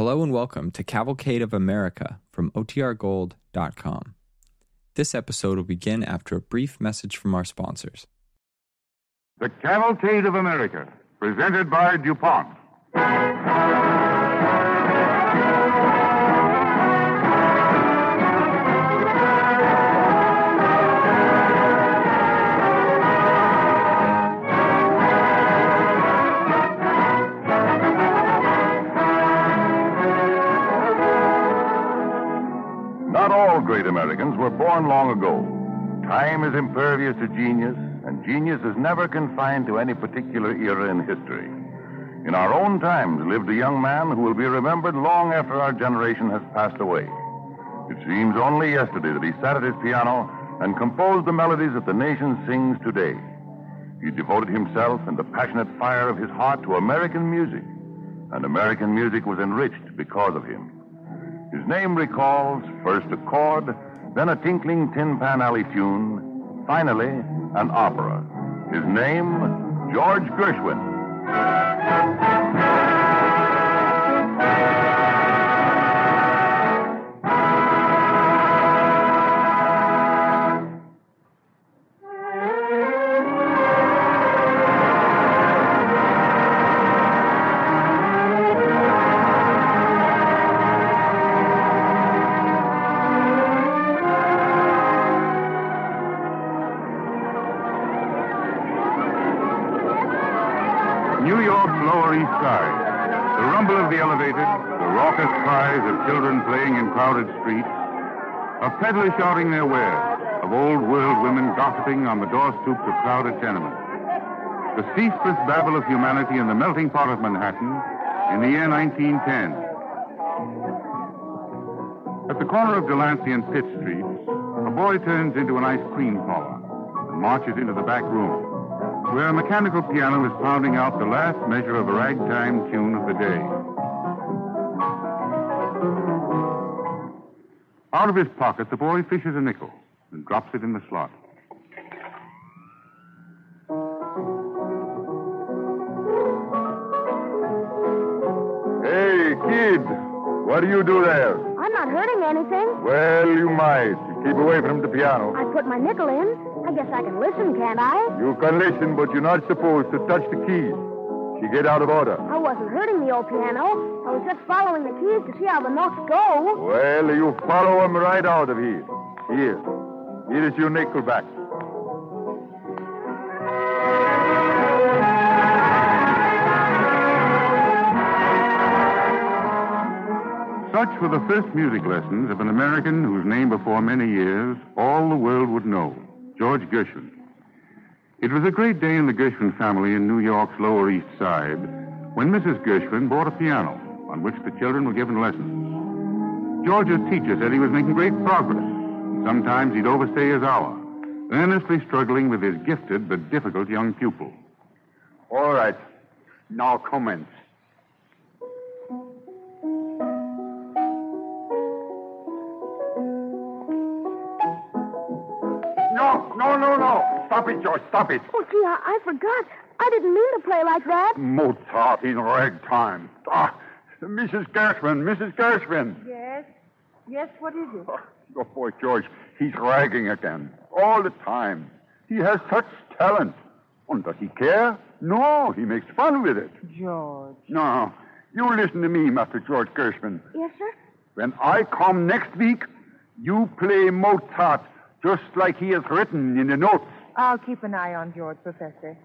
Hello and welcome to Cavalcade of America from OTRGold.com. This episode will begin after a brief message from our sponsors. The Cavalcade of America, presented by DuPont. Long ago. Time is impervious to genius, and genius is never confined to any particular era in history. In our own times lived a young man who will be remembered long after our generation has passed away. It seems only yesterday that he sat at his piano and composed the melodies that the nation sings today. He devoted himself and the passionate fire of his heart to American music, and American music was enriched because of him. His name recalls first a chord, then a tinkling tin pan alley tune, finally an opera. His name, George Gershwin. Peddlers shouting their wares, of old world women gossiping on the door of crowded tenements. The ceaseless babble of humanity in the melting pot of Manhattan in the year 1910. At the corner of Delancey and Pitt Streets, a boy turns into an ice cream parlor and marches into the back room where a mechanical piano is pounding out the last measure of a ragtime tune of the day. Out of his pocket, the boy fishes a nickel and drops it in the slot. Hey, kid, what do you do there? I'm not hurting anything. Well, you might. Keep away from the piano. I put my nickel in. I guess I can listen, can't I? You can listen, but you're not supposed to touch the keys. You get out of order. I wasn't hurting the old piano. I was just following the keys to see how the notes go. Well, you follow him right out of here. Here. Here is your nickel back. Such were the first music lessons of an American whose name before many years all the world would know, George Gershwin. It was a great day in the Gershwin family in New York's Lower East Side when Mrs. Gershwin bought a piano on which the children were given lessons. George's teacher said he was making great progress. Sometimes he'd overstay his hour, earnestly struggling with his gifted but difficult young pupil. All right. Now commence. No, no, no, it, George. Stop it. Oh, gee, I, I forgot. I didn't mean to play like that. Mozart in ragtime. Ah, Mrs. Gershwin, Mrs. Gershwin. Yes? Yes, what is it? Oh, your boy George, he's ragging again. All the time. He has such talent. And does he care? No, he makes fun with it. George. No, you listen to me, Master George Gershwin. Yes, sir? When I come next week, you play Mozart just like he is written in the notes. I'll keep an eye on George, Professor.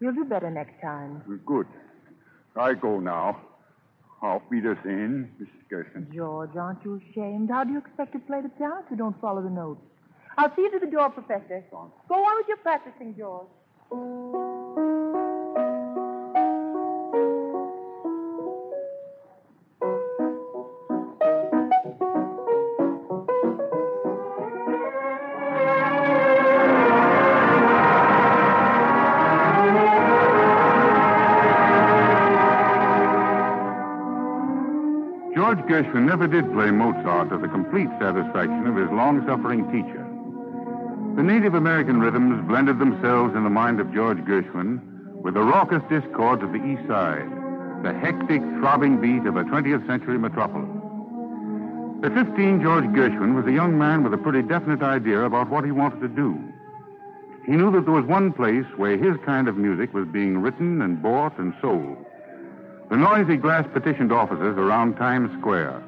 You'll do better next time. Good. I go now. Auf Wiedersehen, Mrs. Gershwin. George, aren't you ashamed? How do you expect to play the piano if you don't follow the notes? I'll see you to the door, Professor. Go on with your practicing, George. Gershwin never did play Mozart to the complete satisfaction of his long suffering teacher. The Native American rhythms blended themselves in the mind of George Gershwin with the raucous discords of the East Side, the hectic, throbbing beat of a 20th century metropolis. At 15, George Gershwin was a young man with a pretty definite idea about what he wanted to do. He knew that there was one place where his kind of music was being written and bought and sold. The noisy glass petitioned offices around Times Square,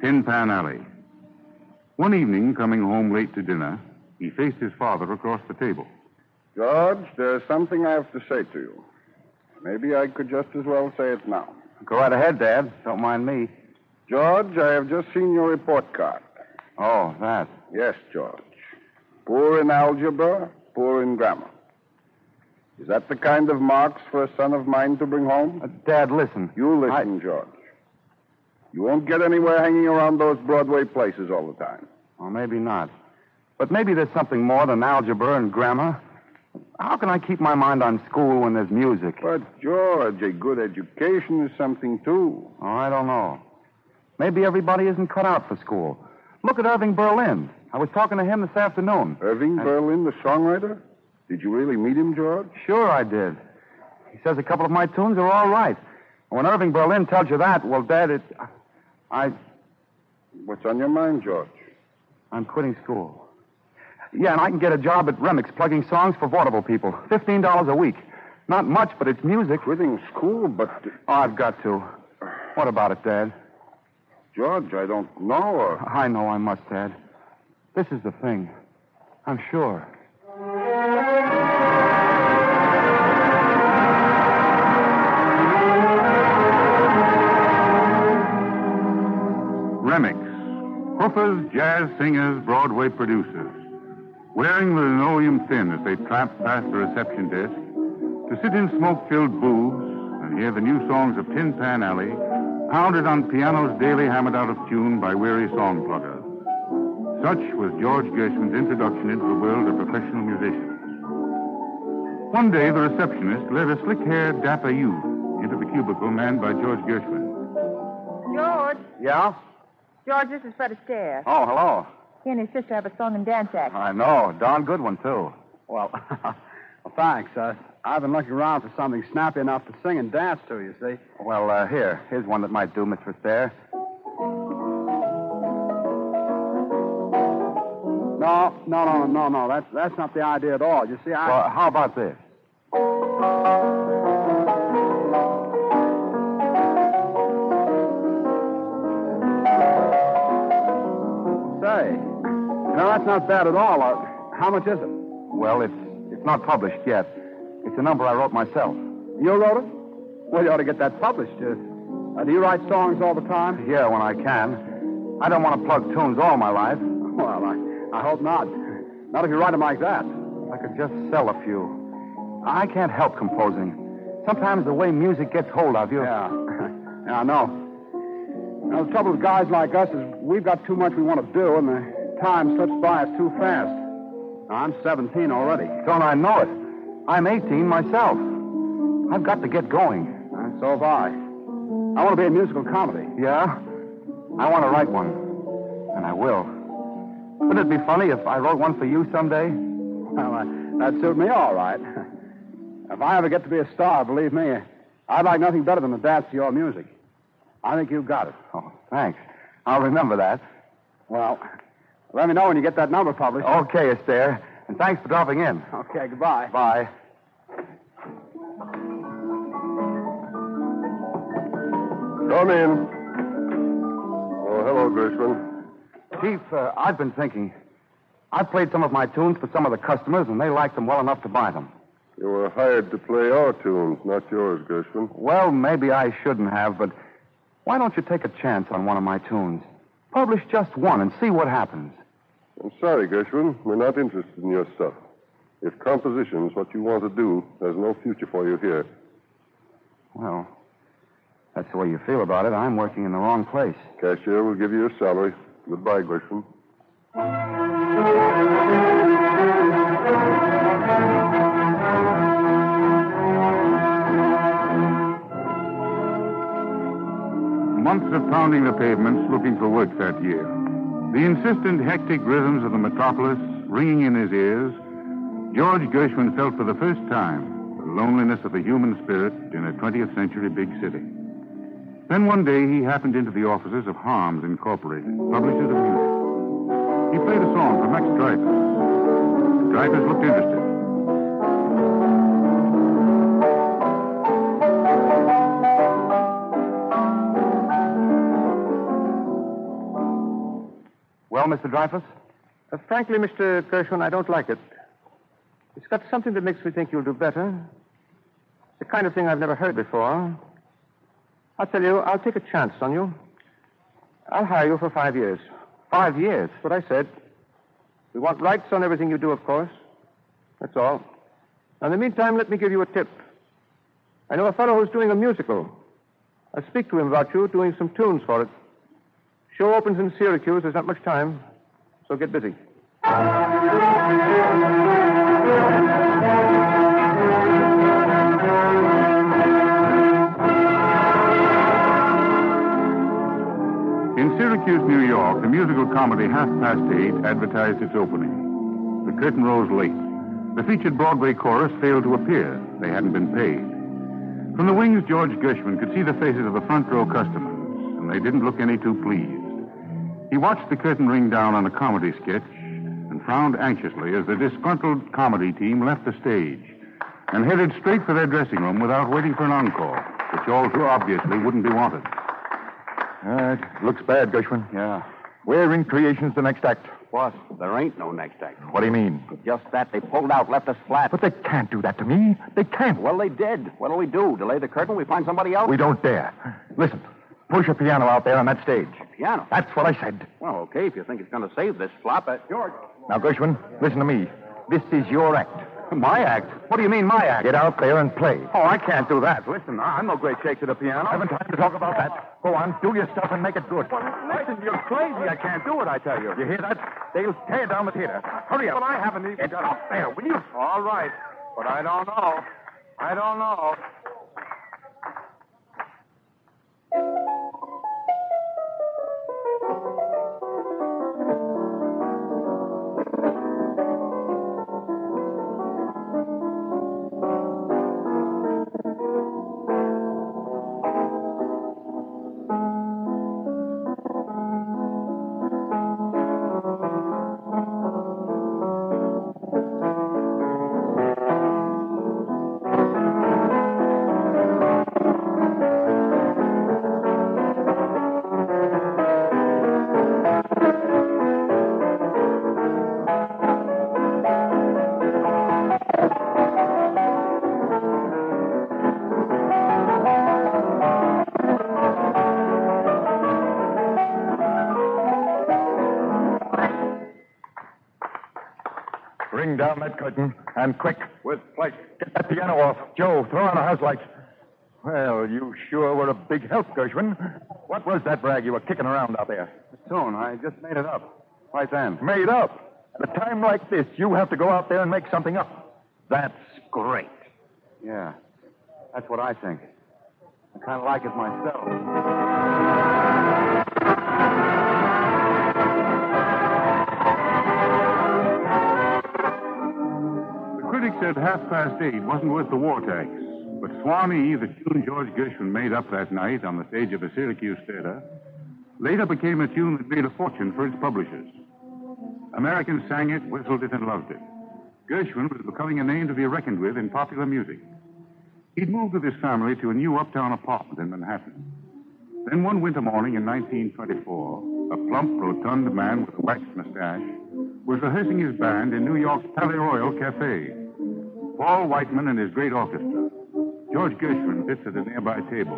Tin Pan Alley. One evening, coming home late to dinner, he faced his father across the table. George, there's something I have to say to you. Maybe I could just as well say it now. Go right ahead, Dad. Don't mind me. George, I have just seen your report card. Oh, that. Yes, George. Poor in algebra, poor in grammar. Is that the kind of marks for a son of mine to bring home? Uh, Dad, listen. You listen, George. You won't get anywhere hanging around those Broadway places all the time. Well, maybe not. But maybe there's something more than algebra and grammar. How can I keep my mind on school when there's music? But, George, a good education is something, too. Oh, I don't know. Maybe everybody isn't cut out for school. Look at Irving Berlin. I was talking to him this afternoon. Irving I- Berlin, the songwriter? Did you really meet him, George? Sure, I did. He says a couple of my tunes are all right. When Irving Berlin tells you that, well, Dad, it. I. What's on your mind, George? I'm quitting school. Yeah, and I can get a job at Remick's plugging songs for vaudeville people. Fifteen dollars a week. Not much, but it's music. Quitting school, but. Oh, I've got to. What about it, Dad? George, I don't know. Or... I know I must, Dad. This is the thing. I'm sure. Hoofers, jazz singers, Broadway producers. Wearing the linoleum thin as they tramp past the reception desk to sit in smoke filled booths and hear the new songs of Tin Pan Alley pounded on pianos daily hammered out of tune by weary song pluggers. Such was George Gershwin's introduction into the world of professional musicians. One day, the receptionist led a slick haired, dapper youth into the cubicle manned by George Gershwin. George. Yeah? George, this is Fred Astaire. Oh, hello. He and his sister have a song and dance act. I know. Darn good one, too. Well, well, thanks. Uh, I've been looking around for something snappy enough to sing and dance to, you see. Well, uh, here. Here's one that might do, Mr. Astaire. No, no, no, no, no. That's that's not the idea at all. You see, I. Well, how about this? No, that's not bad at all. Uh, how much is it? Well, it's it's not published yet. It's a number I wrote myself. You wrote it? Well, you ought to get that published. Uh, uh, do you write songs all the time? Yeah, when I can. I don't want to plug tunes all my life. Well, I, I hope not. Not if you write them like that. I could just sell a few. I can't help composing. Sometimes the way music gets hold of you. Yeah. yeah, I know. Now, the trouble with guys like us is we've got too much we want to do, and the time slips by us too fast. I'm 17 already. Don't I know it? I'm 18 myself. I've got to get going. And so have I. I want to be a musical comedy. Yeah? I want to write one. And I will. Wouldn't it be funny if I wrote one for you someday? Well, uh, that'd suit me all right. if I ever get to be a star, believe me, I'd like nothing better than to dance to your music. I think you've got it. Oh, thanks. I'll remember that. Well, let me know when you get that number published. Okay, Astaire. And thanks for dropping in. Okay, goodbye. Bye. Come in. Oh, hello, Gershwin. Chief, uh, I've been thinking. I've played some of my tunes for some of the customers, and they liked them well enough to buy them. You were hired to play our tunes, not yours, Gershwin. Well, maybe I shouldn't have, but why don't you take a chance on one of my tunes? Publish just one and see what happens. I'm sorry, Gershwin. We're not interested in your stuff. If composition's what you want to do, there's no future for you here. Well, that's the way you feel about it. I'm working in the wrong place. Cashier will give you your salary. Goodbye, Gershwin. Months of pounding the pavements looking for work that year. The insistent, hectic rhythms of the metropolis ringing in his ears, George Gershwin felt for the first time the loneliness of the human spirit in a 20th century big city. Then one day he happened into the offices of Harms Incorporated, publishers of music. He played a song for Max Dreyfus. Dreyfus looked interested. Mr. Dreyfus? Uh, frankly, Mr. Gershwin, I don't like it. It's got something that makes me think you'll do better. It's The kind of thing I've never heard before. I'll tell you, I'll take a chance on you. I'll hire you for five years. Five years. That's what I said. We want rights on everything you do, of course. That's all. Now, in the meantime, let me give you a tip. I know a fellow who's doing a musical. I'll speak to him about you doing some tunes for it. Show opens in Syracuse. There's not much time, so get busy. In Syracuse, New York, the musical comedy Half Past Eight advertised its opening. The curtain rose late. The featured Broadway chorus failed to appear. They hadn't been paid. From the wings, George Gershwin could see the faces of the front row customers, and they didn't look any too pleased. He watched the curtain ring down on a comedy sketch and frowned anxiously as the disgruntled comedy team left the stage and headed straight for their dressing room without waiting for an encore, which all too obviously wouldn't be wanted. Uh, it looks bad, Gershwin. Yeah. Where in creation's the next act? What? There ain't no next act. What do you mean? Just that. They pulled out, left us flat. But they can't do that to me. They can't. Well, they did. What'll we do? Delay the curtain? We find somebody else? We don't dare. Listen, push a piano out there on that stage. Piano. That's what I said. Well, okay, if you think it's going to save this flop. Uh, George. Now, Gershwin, listen to me. This is your act. My act? What do you mean, my act? Get out there and play. Oh, I can't do that. Listen, I'm no great shake to the piano. I haven't time to talk about that. Go on, do your stuff and make it good. Listen, you're crazy. I can't do it, I tell you. You hear that? They'll tear down the theater. Hurry up. But I haven't even Get got up there, will you? All right. But I don't know. I don't know. Down that curtain, and quick. With pleasure. Get that piano off. Joe, throw on the house lights. Well, you sure were a big help, Gershwin. What was that brag you were kicking around out there? Soon. I just made it up. Right then. Made up. At a time like this, you have to go out there and make something up. That's great. Yeah. That's what I think. I kind of like it myself. Said Half Past Eight wasn't worth the war tax. But Swanee, the tune George Gershwin made up that night on the stage of a Syracuse Theater, later became a tune that made a fortune for its publishers. Americans sang it, whistled it, and loved it. Gershwin was becoming a name to be reckoned with in popular music. He'd moved with his family to a new uptown apartment in Manhattan. Then one winter morning in 1924, a plump, rotund man with a waxed mustache was rehearsing his band in New York's Palais Royal Cafe. Paul Whiteman and his great orchestra. George Gershwin sits at a nearby table.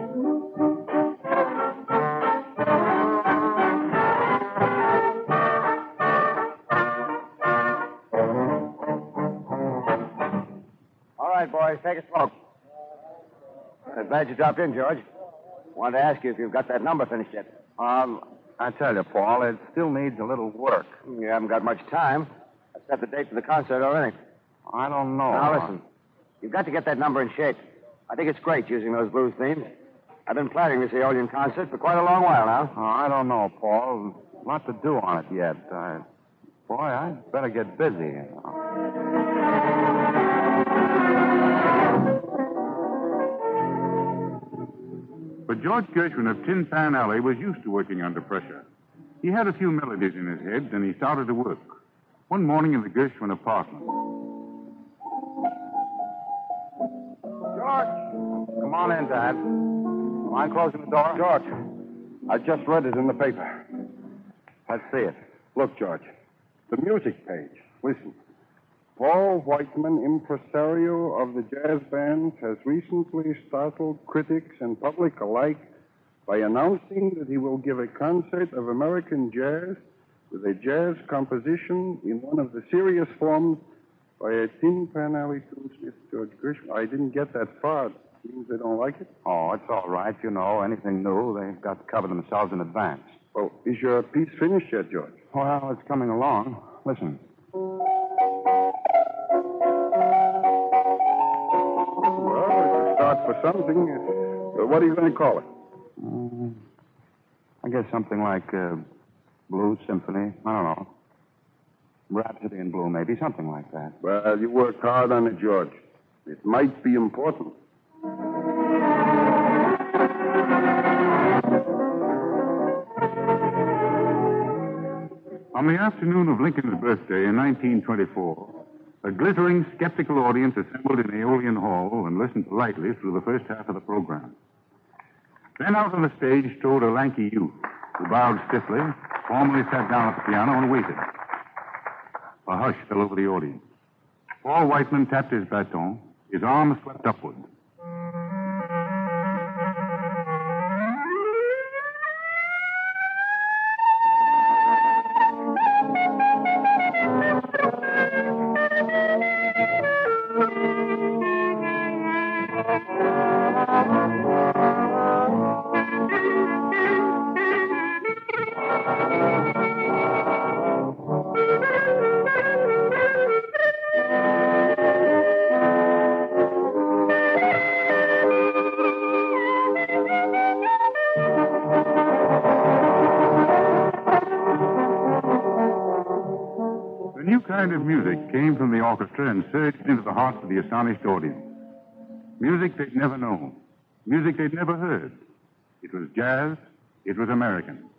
All right, boys, take a smoke. I'm glad you dropped in, George. Wanted to ask you if you've got that number finished yet. Um, I tell you, Paul, it still needs a little work. You haven't got much time. I set the date for the concert already. I don't know. Now, listen. You've got to get that number in shape. I think it's great using those blues themes. I've been planning this Aeolian concert for quite a long while now. Oh, I don't know, Paul. A lot to do on it yet. I, boy, I'd better get busy. you know. But George Gershwin of Tin Pan Alley was used to working under pressure. He had a few melodies in his head, and he started to work. One morning in the Gershwin apartment. On in, Dad. Mind closing the door? George, I just read it in the paper. Let's see it. Look, George. The music page. Listen. Paul Whiteman, impresario of the jazz band, has recently startled critics and public alike by announcing that he will give a concert of American jazz with a jazz composition in one of the serious forms by a Tin Pan Alley tunesmith, George Gershwin. I didn't get that far. Means they don't like it? Oh, it's all right. You know, anything new, they've got to cover themselves in advance. Oh, is your piece finished yet, George? Well, it's coming along. Listen. Well, it's a start for something. Uh, what are you going to call it? Uh, I guess something like uh, Blues Symphony. I don't know. Rhapsody in Blue, maybe. Something like that. Well, you worked hard on it, George. It might be important. On the afternoon of Lincoln's birthday in 1924, a glittering, skeptical audience assembled in Aeolian Hall and listened politely through the first half of the program. Then out on the stage strode a lanky youth who bowed stiffly, formally sat down at the piano, and waited. A hush fell over the audience. Paul Whiteman tapped his baton. His arm swept upward. Surged into the hearts of the astonished audience. Music they'd never known. Music they'd never heard. It was jazz. It was American.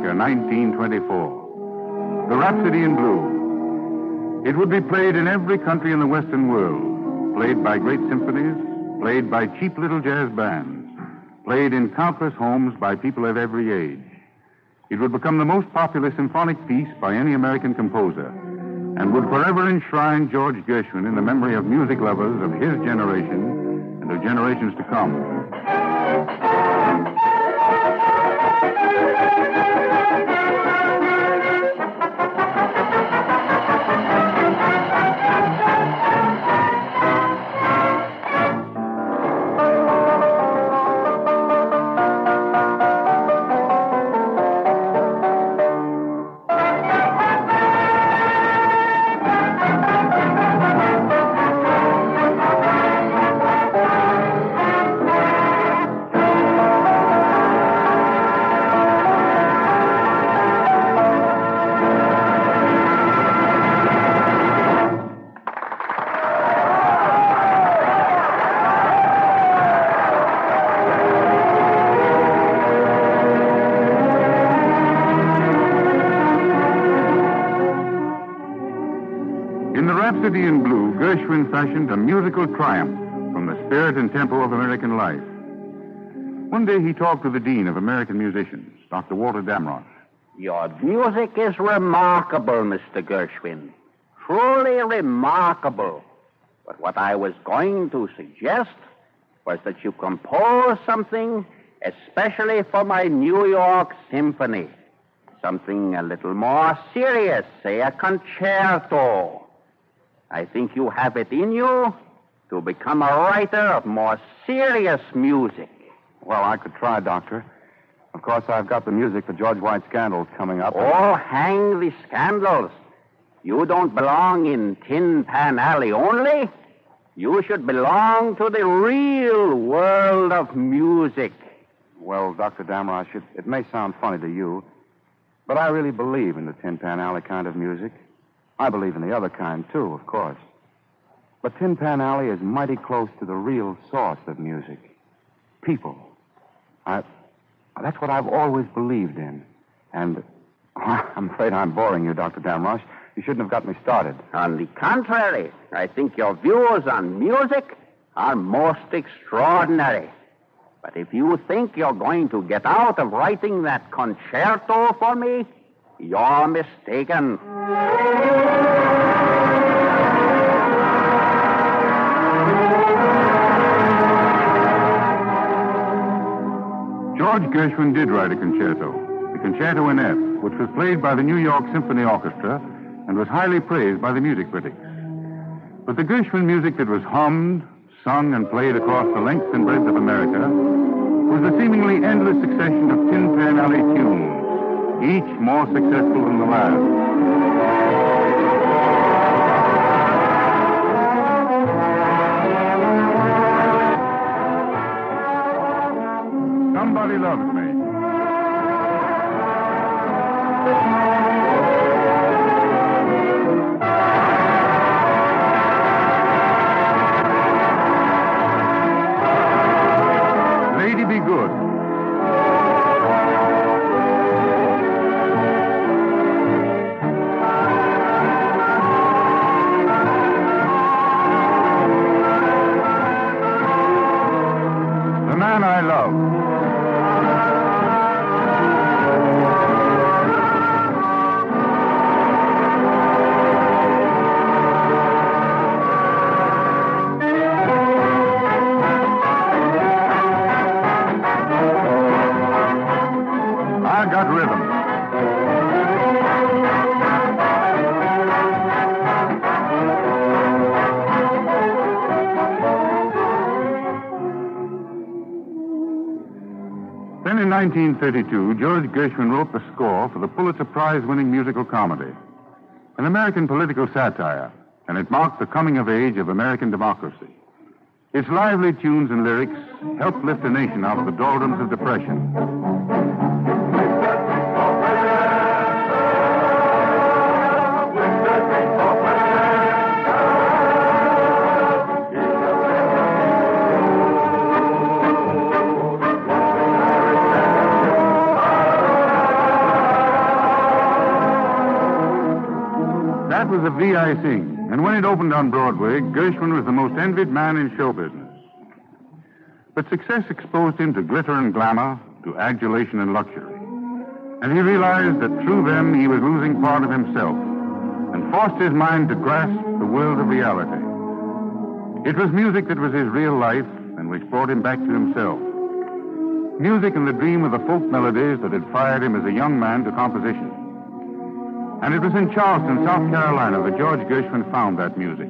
America, 1924. The Rhapsody in Blue. It would be played in every country in the Western world. Played by great symphonies, played by cheap little jazz bands, played in countless homes by people of every age. It would become the most popular symphonic piece by any American composer and would forever enshrine George Gershwin in the memory of music lovers of his generation and of generations to come. Fashioned a musical triumph from the spirit and tempo of American life. One day he talked to the Dean of American Musicians, Dr. Walter Damrosch. Your music is remarkable, Mr. Gershwin. Truly remarkable. But what I was going to suggest was that you compose something especially for my New York Symphony. Something a little more serious, say a concerto. I think you have it in you to become a writer of more serious music. Well, I could try, Doctor. Of course, I've got the music for George White's scandals coming up. Oh, hang the scandals. You don't belong in Tin Pan Alley only. You should belong to the real world of music. Well, Dr. Damrosch, it, it may sound funny to you, but I really believe in the Tin Pan Alley kind of music. I believe in the other kind, too, of course. But Tin Pan Alley is mighty close to the real source of music people. I, that's what I've always believed in. And I'm afraid I'm boring you, Dr. Damrosch. You shouldn't have got me started. On the contrary, I think your views on music are most extraordinary. But if you think you're going to get out of writing that concerto for me, you're mistaken. George Gershwin did write a concerto, the Concerto in F, which was played by the New York Symphony Orchestra and was highly praised by the music critics. But the Gershwin music that was hummed, sung, and played across the length and breadth of America was the seemingly endless succession of Tin Pan Alley tunes, each more successful than the last. Somebody loves me. 1932, George Gershwin wrote the score for the Pulitzer Prize winning musical comedy, an American political satire, and it marked the coming of age of American democracy. Its lively tunes and lyrics helped lift a nation out of the doldrums of depression. Thee I Sing, and when it opened on Broadway, Gershwin was the most envied man in show business. But success exposed him to glitter and glamour, to adulation and luxury. And he realized that through them he was losing part of himself and forced his mind to grasp the world of reality. It was music that was his real life and which brought him back to himself. Music and the dream of the folk melodies that had fired him as a young man to composition. And it was in Charleston, South Carolina, that George Gershwin found that music.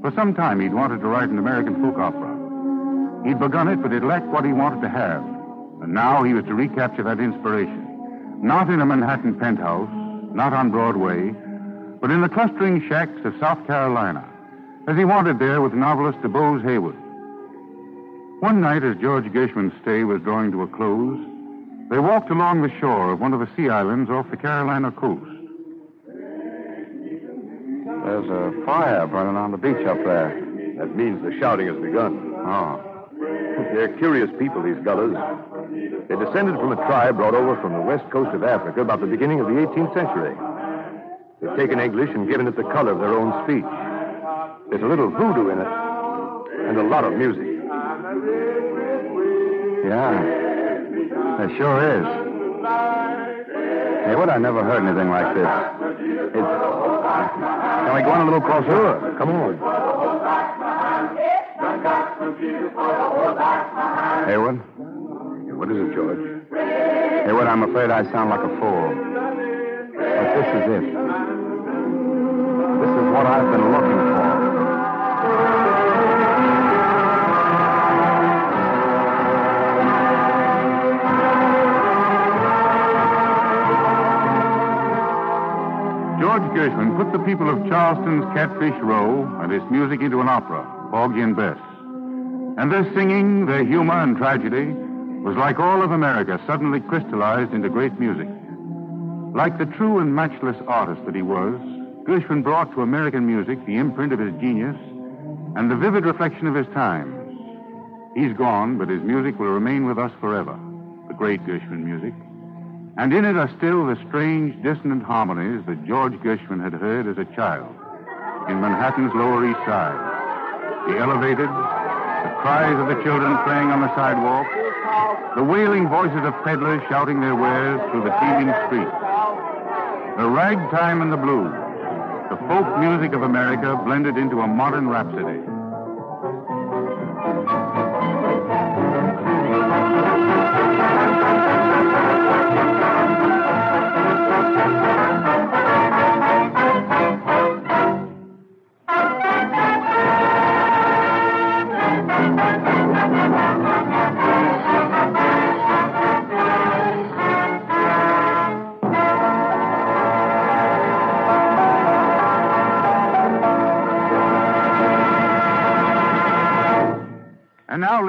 For some time, he'd wanted to write an American folk opera. He'd begun it, but it lacked what he wanted to have. And now he was to recapture that inspiration. Not in a Manhattan penthouse, not on Broadway, but in the clustering shacks of South Carolina, as he wanted there with novelist DuBose Heyward. One night, as George Gershwin's stay was drawing to a close, they walked along the shore of one of the sea islands off the Carolina coast. There's a fire burning on the beach up there. That means the shouting has begun. Oh. They're curious people, these gullahs. They descended from a tribe brought over from the west coast of Africa about the beginning of the 18th century. They've taken English and given it the color of their own speech. There's a little voodoo in it, and a lot of music. Yeah. There sure is. Hey, what? I never heard anything like this. It's. Can we go on a little closer? Sure, come on. Heyward? What is it, George? Heyward, I'm afraid I sound like a fool. But this is it. This is what I've been looking for. George Gershwin put the people of Charleston's Catfish Row and its music into an opera, Porgy and Bess. And their singing, their humor and tragedy was like all of America suddenly crystallized into great music. Like the true and matchless artist that he was, Gershwin brought to American music the imprint of his genius and the vivid reflection of his times. He's gone, but his music will remain with us forever, the great Gershwin music. And in it are still the strange, dissonant harmonies that George Gershwin had heard as a child in Manhattan's Lower East Side. The elevated, the cries of the children playing on the sidewalk, the wailing voices of peddlers shouting their wares through the teeming streets. The ragtime and the blues, the folk music of America blended into a modern rhapsody.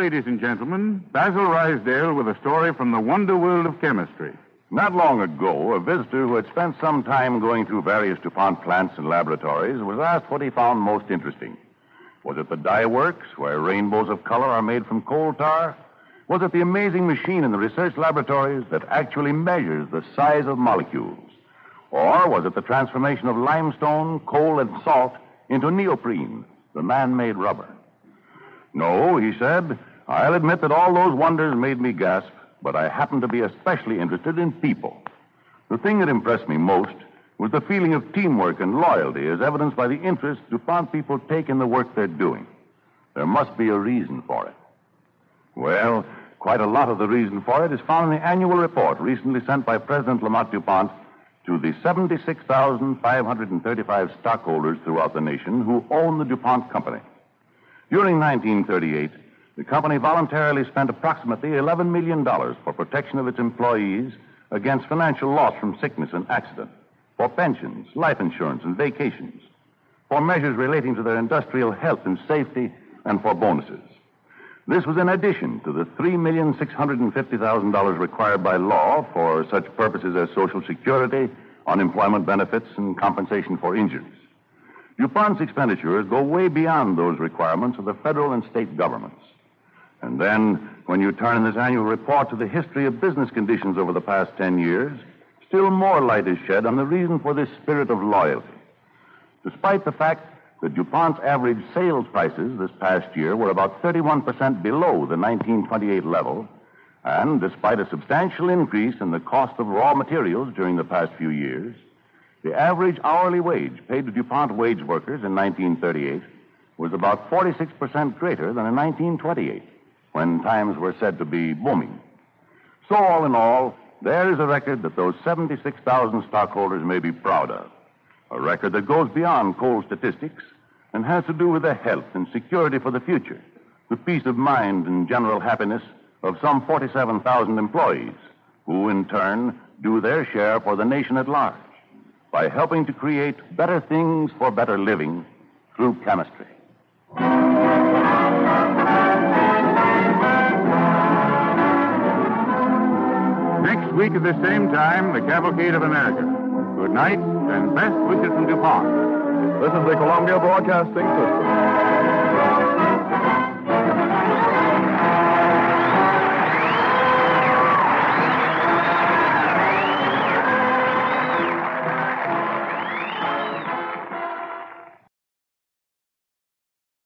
Ladies and gentlemen, Basil Ruysdael with a story from the wonder world of chemistry. Not long ago, a visitor who had spent some time going through various DuPont plants and laboratories was asked what he found most interesting. Was it the dye works, where rainbows of color are made from coal tar? Was it the amazing machine in the research laboratories that actually measures the size of molecules? Or was it the transformation of limestone, coal, and salt into neoprene, the man made rubber? No, he said. I'll admit that all those wonders made me gasp, but I happen to be especially interested in people. The thing that impressed me most was the feeling of teamwork and loyalty as evidenced by the interest DuPont people take in the work they're doing. There must be a reason for it. Well, quite a lot of the reason for it is found in the annual report recently sent by President Lammot DuPont to the 76,535 stockholders throughout the nation who own the DuPont Company. During 1938, the company voluntarily spent approximately $11 million for protection of its employees against financial loss from sickness and accident, for pensions, life insurance, and vacations, for measures relating to their industrial health and safety, and for bonuses. This was in addition to the $3,650,000 required by law for such purposes as Social Security, unemployment benefits, and compensation for injuries. DuPont's expenditures go way beyond those requirements of the federal and state governments. And then, when you turn in this annual report to the history of business conditions over the past 10 years, still more light is shed on the reason for this spirit of loyalty. Despite the fact that DuPont's average sales prices this past year were about 31% below the 1928 level, and despite a substantial increase in the cost of raw materials during the past few years, the average hourly wage paid to DuPont wage workers in 1938 was about 46% greater than in 1928, when times were said to be booming. So, all in all, there is a record that those 76,000 stockholders may be proud of. A record that goes beyond cold statistics and has to do with the health and security for the future, the peace of mind and general happiness of some 47,000 employees, who in turn do their share for the nation at large by helping to create better things for better living through chemistry. Week at the same time, the Cavalcade of America. Good night and best wishes from DuPont. This is the Columbia Broadcasting System.